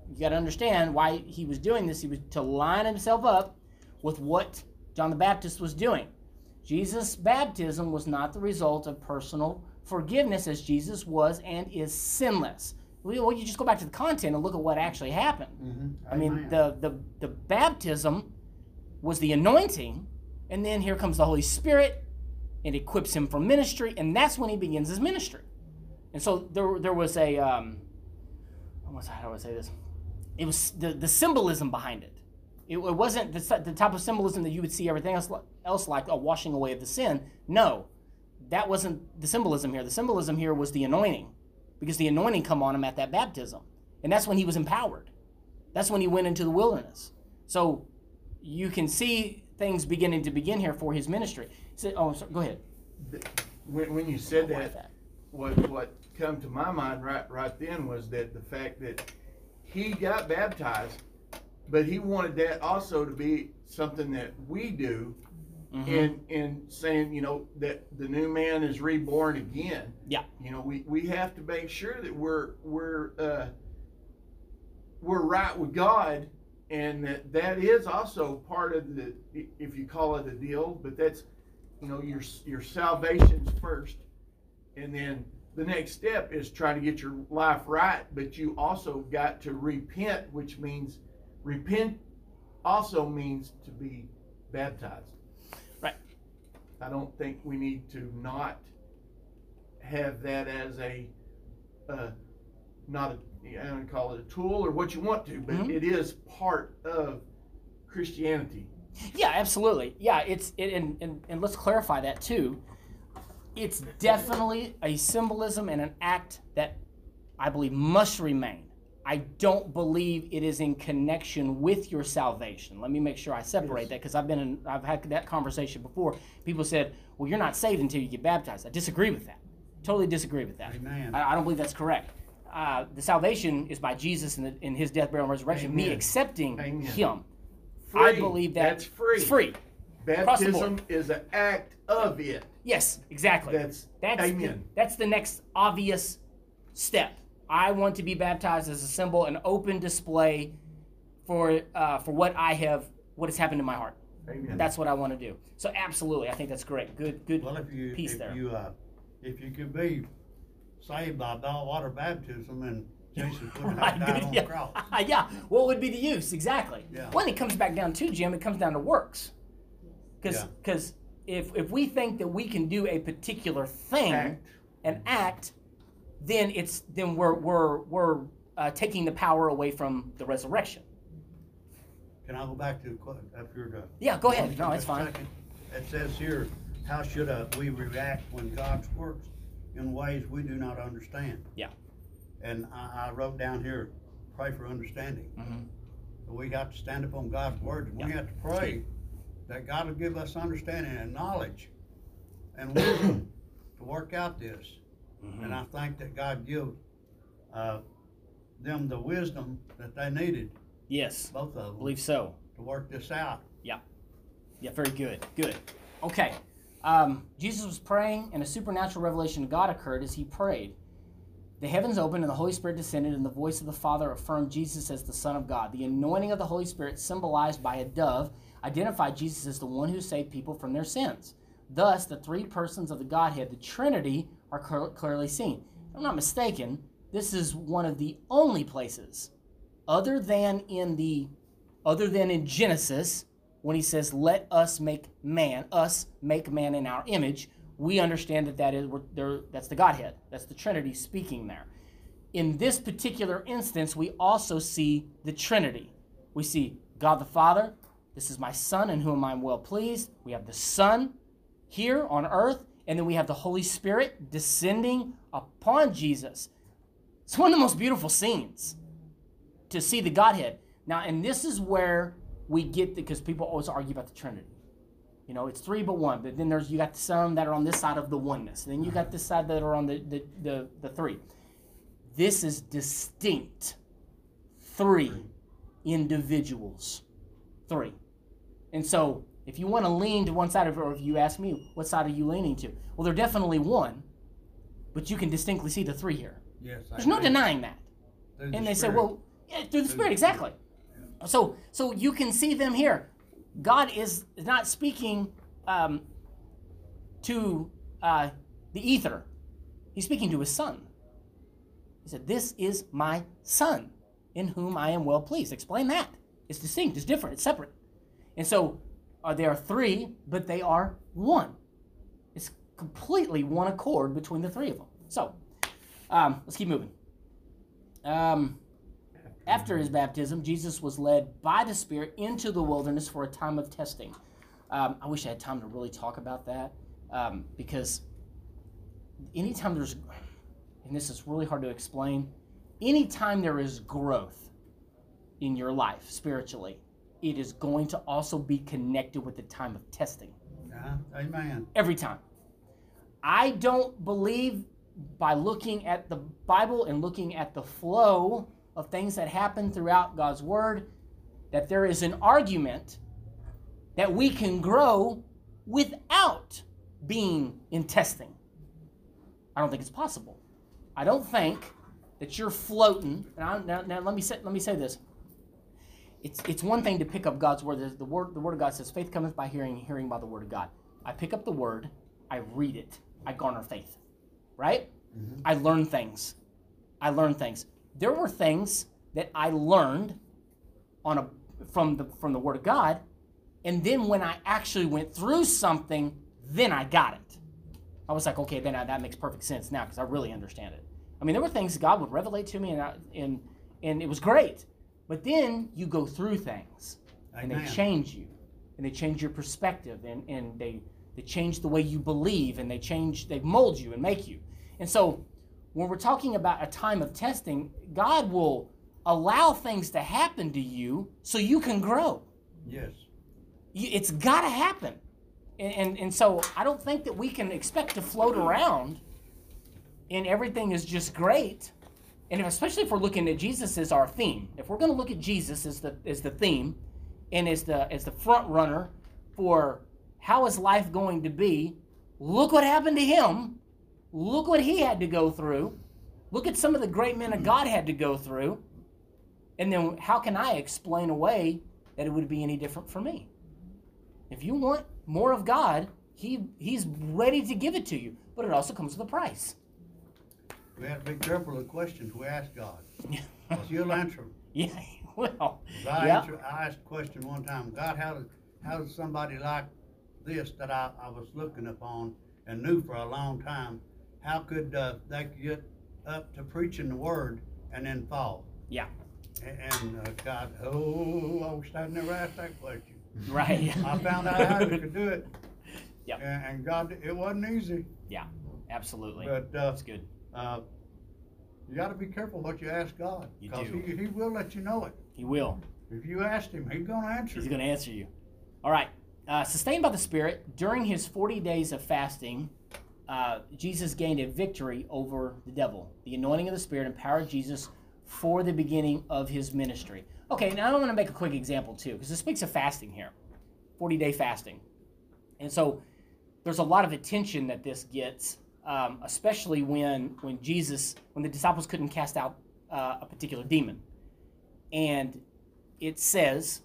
You got to understand why he was doing this. He was to line himself up with what John the Baptist was doing. Jesus' baptism was not the result of personal forgiveness, as Jesus was and is sinless. Well, you just go back to the content and look at what actually happened. Mm-hmm. I mean, the, the, the baptism was the anointing, and then here comes the Holy Spirit and equips him for ministry, and that's when he begins his ministry. And so there, there was a, um, how do I say this? It was the, the symbolism behind it. It, it wasn't the, the type of symbolism that you would see everything else, else like a washing away of the sin. No, that wasn't the symbolism here. The symbolism here was the anointing, because the anointing come on him at that baptism, and that's when he was empowered. That's when he went into the wilderness. So you can see things beginning to begin here for his ministry. So, oh, sorry, go ahead. When, when you said with that, what, what come to my mind right, right then was that the fact that he got baptized, but he wanted that also to be something that we do Mhm. in, in saying, you know, that the new man is reborn again. Yeah. You know, we, we have to make sure that we're, we're, uh, we're right with God and that that is also part of the, if you call it a deal, but that's, you know, your, your salvation's first. And then the next step is trying to get your life right, but you also got to repent, which means repent also means to be baptized. I don't think we need to not have that as a, uh, not a, I don't call it a tool or what you want to, but Mhm. it is part of Christianity. Yeah, absolutely. Yeah, it's it, and, and and let's clarify that too. It's definitely a symbolism and an act that I believe must remain. I don't believe it is in connection with your salvation. Let me make sure I separate Yes. that because I've been in, I've had that conversation before. People said, "Well, you're not saved until you get baptized." I disagree with that. Totally disagree with that. Amen. I, I don't believe that's correct. Uh, the salvation is by Jesus in, the, in His death, burial, and resurrection. Me accepting Amen. Him. I believe that That's free. It's free. Across the board. Baptism is an act of it. Yes, exactly. That's, That's amen. The, that's the next obvious step. I want to be baptized as a symbol, an open display for uh, for what I have, what has happened in my heart. Amen. That's what I want to do. So absolutely, I think that's great. Good, good Well, if you, piece if there. you, uh, if you could be saved by water baptism and Jesus have died on the yeah. cross. yeah. What would be the use? Exactly. Yeah. When it comes back down to Jim, it comes down to works. Because Yeah. if if we think that we can do a particular thing, Act. an act, then it's then we're we're we're uh, taking the power away from the resurrection. Can I go back to, if you're the. Yeah, go ahead. No, it's fine. second. It says here, how should uh, we react when God works in ways we do not understand? Yeah. And I, I wrote down here, pray for understanding. Mhm. We got to stand up on God's word, and we Yeah. have to pray that God will give us understanding and knowledge and wisdom to work out this. Mm-hmm. And I think that God gave uh, them the wisdom that they needed, Yes, both of I them, believe so. to work this out. Yeah. Yeah, very good. Good. Okay. Um, Jesus was praying, and a supernatural revelation of God occurred as he prayed. the heavens opened and the Holy Spirit descended, and the voice of the Father affirmed Jesus as the Son of God. The anointing of the Holy Spirit, symbolized by a dove, identified Jesus as the one who saved people from their sins. Thus, the three persons of the Godhead, the Trinity, are cl- clearly seen. If I'm not mistaken, this is one of the only places, other than in the, other than in Genesis, when he says, "Let us make man, us make man in our image." We understand that that is there- that's the Godhead, that's the Trinity speaking there. In this particular instance, we also see the Trinity. We see God the Father. This is my Son, in whom I'm well pleased. We have the Son here on earth, and then we have the Holy Spirit descending upon Jesus. It's one of the most beautiful scenes to see the Godhead. Now, and this is where we get because people always argue about the Trinity. You know, it's three but one, but then there's you got some that are on this side of the oneness, and then you got this side that are on the the, the, the three. This is distinct. Three individuals. Three. And so if you want to lean to one side of it, or if you ask me, what side are you leaning to? Well, they're definitely one, but you can distinctly see the three here. Yes. I There's no agree. denying that. Through the And they say, well, yeah, through the Spirit, exactly. So, so you can see them here. God is not speaking um, to uh, the ether; He's speaking to His Son. He said, "This is my Son, in whom I am well pleased." Explain that. It's distinct. It's different. It's separate. And so, uh, there are three, but they are one. It's completely one accord between the three of them. So, um, let's keep moving. Um, after his baptism, Jesus was led by the Spirit into the wilderness for a time of testing. Um, I wish I had time to really talk about that um, because anytime there's, and this is really hard to explain, anytime there is growth in your life spiritually, it is going to also be connected with the time of testing Uh-huh. Amen. every time. I don't believe by looking at the Bible and looking at the flow of things that happen throughout God's Word that there is an argument that we can grow without being in testing. I don't think it's possible. I don't think that you're floating. And I, now, now let me say, let me say this. It's it's one thing to pick up God's word. The- The word the word of God says, "Faith cometh by hearing, and hearing by the word of God." I pick up the word, I read it, I garner faith. Right? Mm-hmm. I learn things. I learn things. There were things that I learned on a from the from the word of God, and then when I actually went through something, then I got it. I was like, okay, then I, that makes perfect sense now because I really understand it. I mean, there were things God would revelate to me, and I, and and it was great. But then you go through things, and they change you, and they change your perspective, and and they they change the way you believe, and they change they mold you and make you. And so, when we're talking about a time of testing, God will allow things to happen to you so you can grow. Yes. It's got to happen. And, and, and so I don't think that we can expect to float around and everything is just great. And if, especially if we're looking at Jesus as our theme, if we're going to look at Jesus as the, as the theme and as the, as the front runner for how is life going to be, look what happened to him. Look what he had to go through. Look at some of the great men of God had to go through. And then how can I explain away that it would be any different for me? If you want more of God, he he's ready to give it to you, but it also comes with a price. We have to be careful of the questions we ask God. He'll answer them. yeah, well, I, yeah, answer, I asked a question one time, God, how does, how does somebody like this that I, I was looking upon and knew for a long time, how could uh, they get up to preaching the word and then fall? yeah, And uh, God, oh, I wish I'd never asked that question. right. I found out how you could do it. Yeah. And, and God, it wasn't easy, yeah, absolutely. but uh, That's good. Uh, you got to be careful what you ask God, You because do. he, he will let you know it. He will. If you asked him, he's gonna answer. He's going to answer you. All right. Uh, sustained by the Spirit, during his 40 days of fasting, uh, Jesus gained a victory over the devil. The anointing of the Spirit empowered Jesus for the beginning of his ministry. Okay, now I want to make a quick example too, because this speaks of fasting here 40 day fasting. And so there's a lot of attention that this gets um, especially when when Jesus, when the disciples couldn't cast out uh, a particular demon, and it says,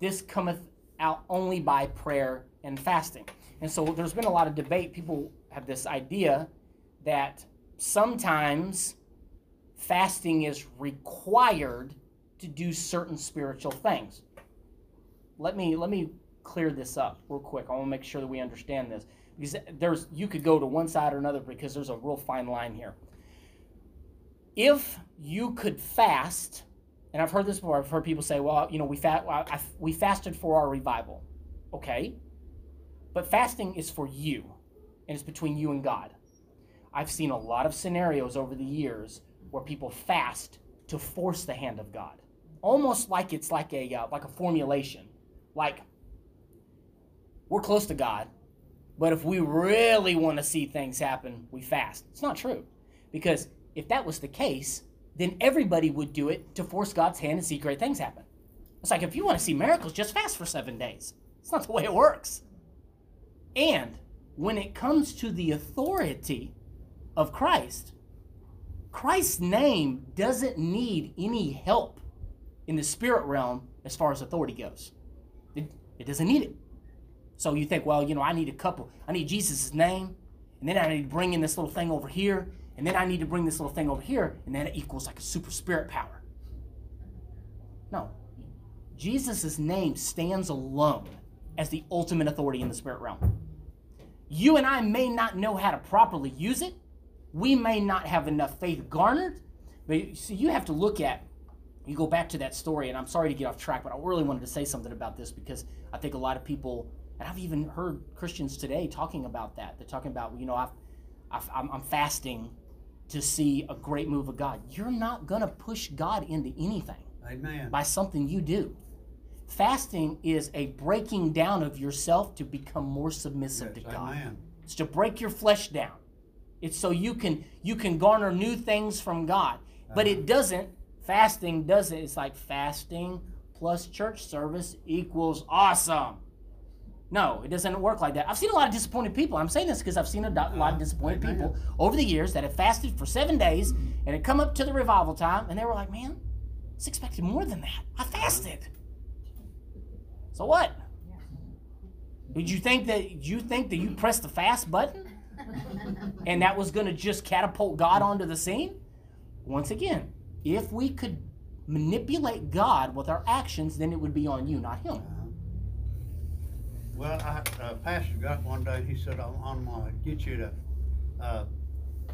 "This cometh out only by prayer and fasting." And so there's been a lot of debate. People have this idea that sometimes fasting is required to do certain spiritual things. Let me let me clear this up real quick. I want to make sure that we understand this because there's you could go to one side or another because there's a real fine line here. If you could fast, and I've heard this before. I've heard people say, "Well, you know, we we fasted for our revival." Okay, but fasting is for you, and it's between you and God. I've seen a lot of scenarios over the years where people fast to force the hand of God, almost like it's like a uh, like a formulation, like we're close to God, but if we really want to see things happen, we fast. It's not true, because if that was the case, then everybody would do it to force God's hand and see great things happen. It's like if you want to see miracles, just fast for seven days. It's not the way it works. And when it comes to the authority of Christ, Christ's name doesn't need any help in the spirit realm as far as authority goes. It, it doesn't need it. So you think, well, you know, I need a couple. I need Jesus' name, and then I need to bring in this little thing over here, and then I need to bring this little thing over here, and then it equals like a super spirit power. No. Jesus' name stands alone as the ultimate authority in the spirit realm. You and I may not know how to properly use it, we may not have enough faith garnered. But see, you have to look at, you go back to that story, and I'm sorry to get off track, but I really wanted to say something about this because I think a lot of people, and I've even heard Christians today talking about that. They're talking about, you know, I've, I've, I'm, fasting to see a great move of God. You're not going to push God into anything Amen. by something you do. Fasting is a breaking down of yourself to become more submissive Yes, to God. Amen. It's to break your flesh down. It's so you can you can garner new things from God. But it uh-huh. doesn't. Fasting doesn't. It's like fasting plus church service equals awesome. No, it doesn't work like that. I've seen a lot of disappointed people. I'm saying this because I've seen a do- lot of disappointed people over the years that have fasted for seven days and had come up to the revival time and they were like, "Man, I expected more than that. I fasted." So what? Did you think that you think that you pressed the fast button? and that was going to just catapult God onto the scene? Once again, if we could manipulate God with our actions, then it would be on you, not him. Well, I, uh, Pastor got one day, he said, I'm, I'm gonna get you to, uh,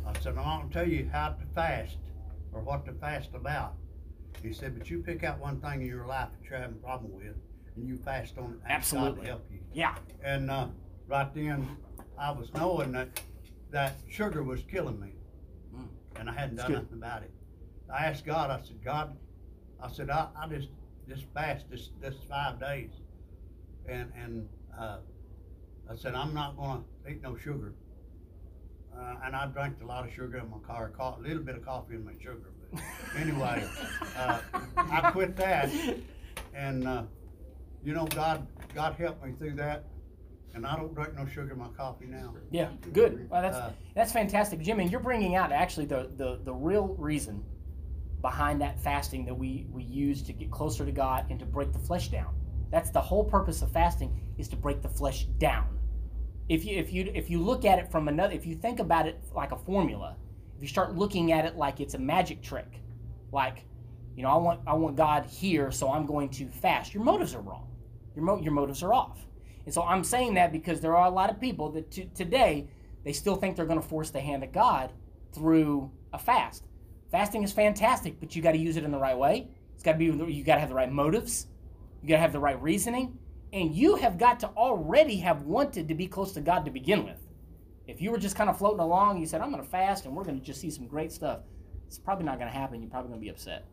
I said, I'm gonna tell you how to fast, or what to fast about. He said, but you pick out one thing in your life that you're having a problem with, and you fast on it, Absolutely. to help you. Yeah. And, uh, right then, I was knowing that, that sugar was killing me. Mm. And I hadn't That's done good. nothing about it. I asked God, I said, God, I said, I, I just, just fast this, this five days. And, and, uh, I said, I'm not gonna eat no sugar. Uh, and I drank a lot of sugar in my car, a little bit of coffee in my sugar, but anyway, uh, I quit that. And, uh, you know, God, God helped me through that. And I don't drink no sugar in my coffee now. Yeah, good. Well, that's Uh, that's fantastic, Jim. And you're bringing out actually the, the the real reason behind that fasting that we we use to get closer to God and to break the flesh down. That's the whole purpose of fasting is to break the flesh down. If you if you if you look at it from another, if you think about it like a formula, if you start looking at it like it's a magic trick, like you know, I want I want God here, so I'm going to fast. Your motives are wrong. Your mo- your motives are off. And so I'm saying that because there are a lot of people that to, today they still think they're going to force the hand of God through a fast. Fasting is fantastic, but you got to use it in the right way. It's got to be you got to have the right motives. You got to have the right reasoning, and you have got to already have wanted to be close to God to begin with. If you were just kind of floating along, you said, "I'm going to fast, and we're going to just see some great stuff." It's probably not going to happen. You're probably going to be upset.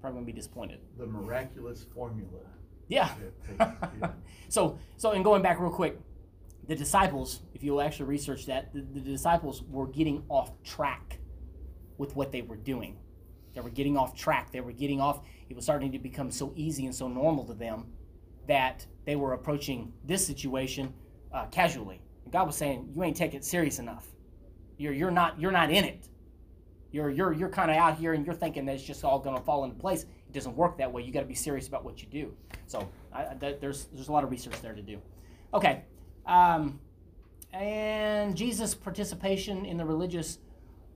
Probably going to be disappointed. The miraculous formula. Yeah. takes- yeah. so so and going back real quick, the disciples, if you'll actually research that, the, the disciples were getting off track with what they were doing. They were getting off track. They were getting off. It was starting to become so easy and so normal to them that they were approaching this situation uh, casually. And God was saying, "You ain't taking it serious enough. You're you're not you're not in it. You're you're you're kind of out here and you're thinking that it's just all going to fall into place. It doesn't work that way. You got to be serious about what you do. So I, th- there's there's a lot of research there to do. Okay, um, and Jesus' participation in the religious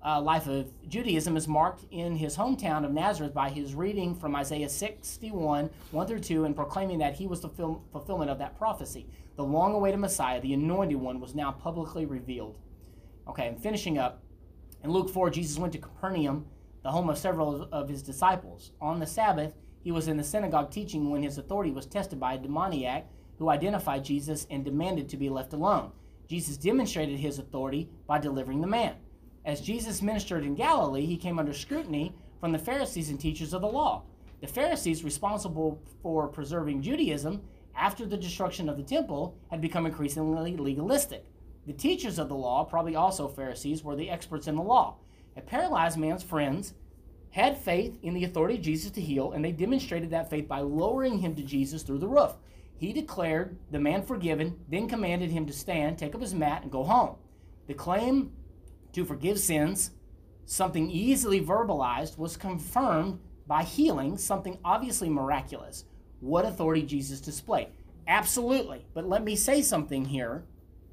uh, life of Judaism is marked in his hometown of Nazareth by his reading from Isaiah 61, 1 through 2, and proclaiming that he was the ful- fulfillment of that prophecy. The long awaited Messiah, the anointed one, was now publicly revealed. Okay, and finishing up, in Luke 4, Jesus went to Capernaum, the home of several of his disciples. On the Sabbath, he was in the synagogue teaching when his authority was tested by a demoniac who identified Jesus and demanded to be left alone. Jesus demonstrated his authority by delivering the man. As Jesus ministered in Galilee, he came under scrutiny from the Pharisees and teachers of the law. The Pharisees, responsible for preserving Judaism after the destruction of the temple, had become increasingly legalistic. The teachers of the law, probably also Pharisees, were the experts in the law. A paralyzed man's friends had faith in the authority of Jesus to heal, and they demonstrated that faith by lowering him to Jesus through the roof. He declared the man forgiven, then commanded him to stand, take up his mat, and go home. The claim to forgive sins, something easily verbalized, was confirmed by healing, something obviously miraculous. What authority Jesus displayed? Absolutely. But let me say something here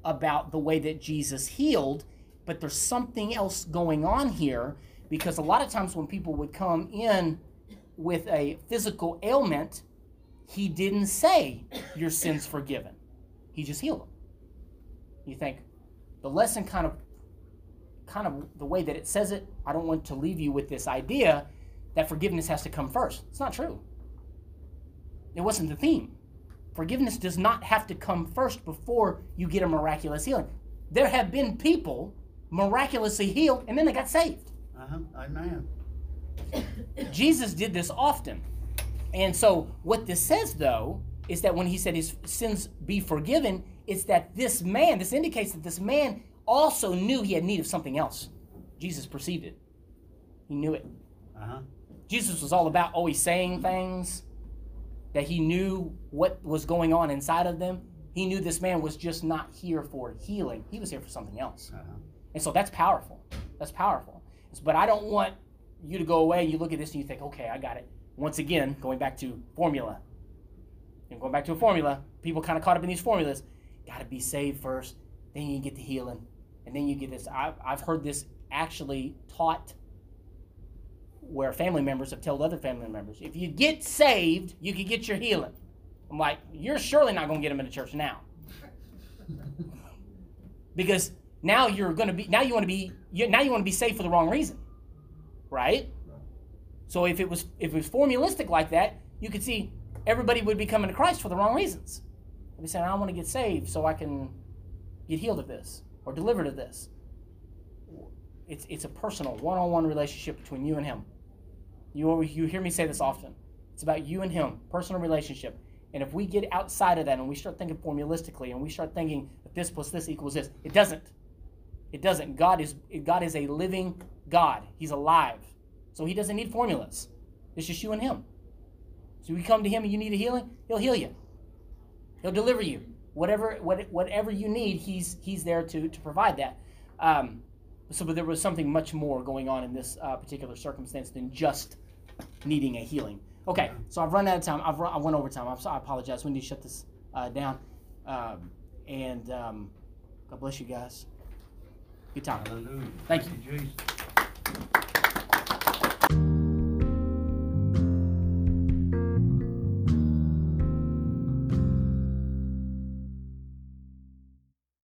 about the way that Jesus healed, but there's something else going on here because a lot of times when people would come in with a physical ailment, he didn't say, Your sin's forgiven. He just healed them. You think the lesson kind of kind of the way that it says it, I don't want to leave you with this idea that forgiveness has to come first. It's not true. It wasn't the theme. Forgiveness does not have to come first before you get a miraculous healing. There have been people miraculously healed and then they got saved. Uh-huh, amen. Jesus did this often. And so, what this says, though, is that when he said his sins be forgiven, it's that this man, this indicates that this man also knew he had need of something else. Jesus perceived it, he knew it. Uh-huh. Jesus was all about always saying things that he knew what was going on inside of them. He knew this man was just not here for healing, he was here for something else. Uh-huh. And so that's powerful. That's powerful. But I don't want you to go away and you look at this and you think, okay, I got it. Once again, going back to formula. And going back to a formula, people kind of caught up in these formulas. Got to be saved first, then you get the healing, and then you get this. I've, I've heard this actually taught where family members have told other family members, if you get saved, you can get your healing. I'm like, you're surely not going to get them into church now. because now you're going to be now you want to be now you want to be saved for the wrong reason right so if it was if it was formulistic like that you could see everybody would be coming to christ for the wrong reasons they'd be saying i want to get saved so i can get healed of this or delivered of this it's, it's a personal one-on-one relationship between you and him you, you hear me say this often it's about you and him personal relationship and if we get outside of that and we start thinking formulistically and we start thinking that this plus this equals this it doesn't it doesn't. God is God is a living God. He's alive. So he doesn't need formulas. It's just you and him. So you come to him and you need a healing, he'll heal you. He'll deliver you. Whatever what, whatever you need, he's he's there to to provide that. Um, so but there was something much more going on in this uh, particular circumstance than just needing a healing. Okay, so I've run out of time. I've run, I went over time. I'm sorry, I apologize. We need to shut this uh, down. Um, and um, God bless you guys. Good time. Hallelujah. Thank you, Jesus.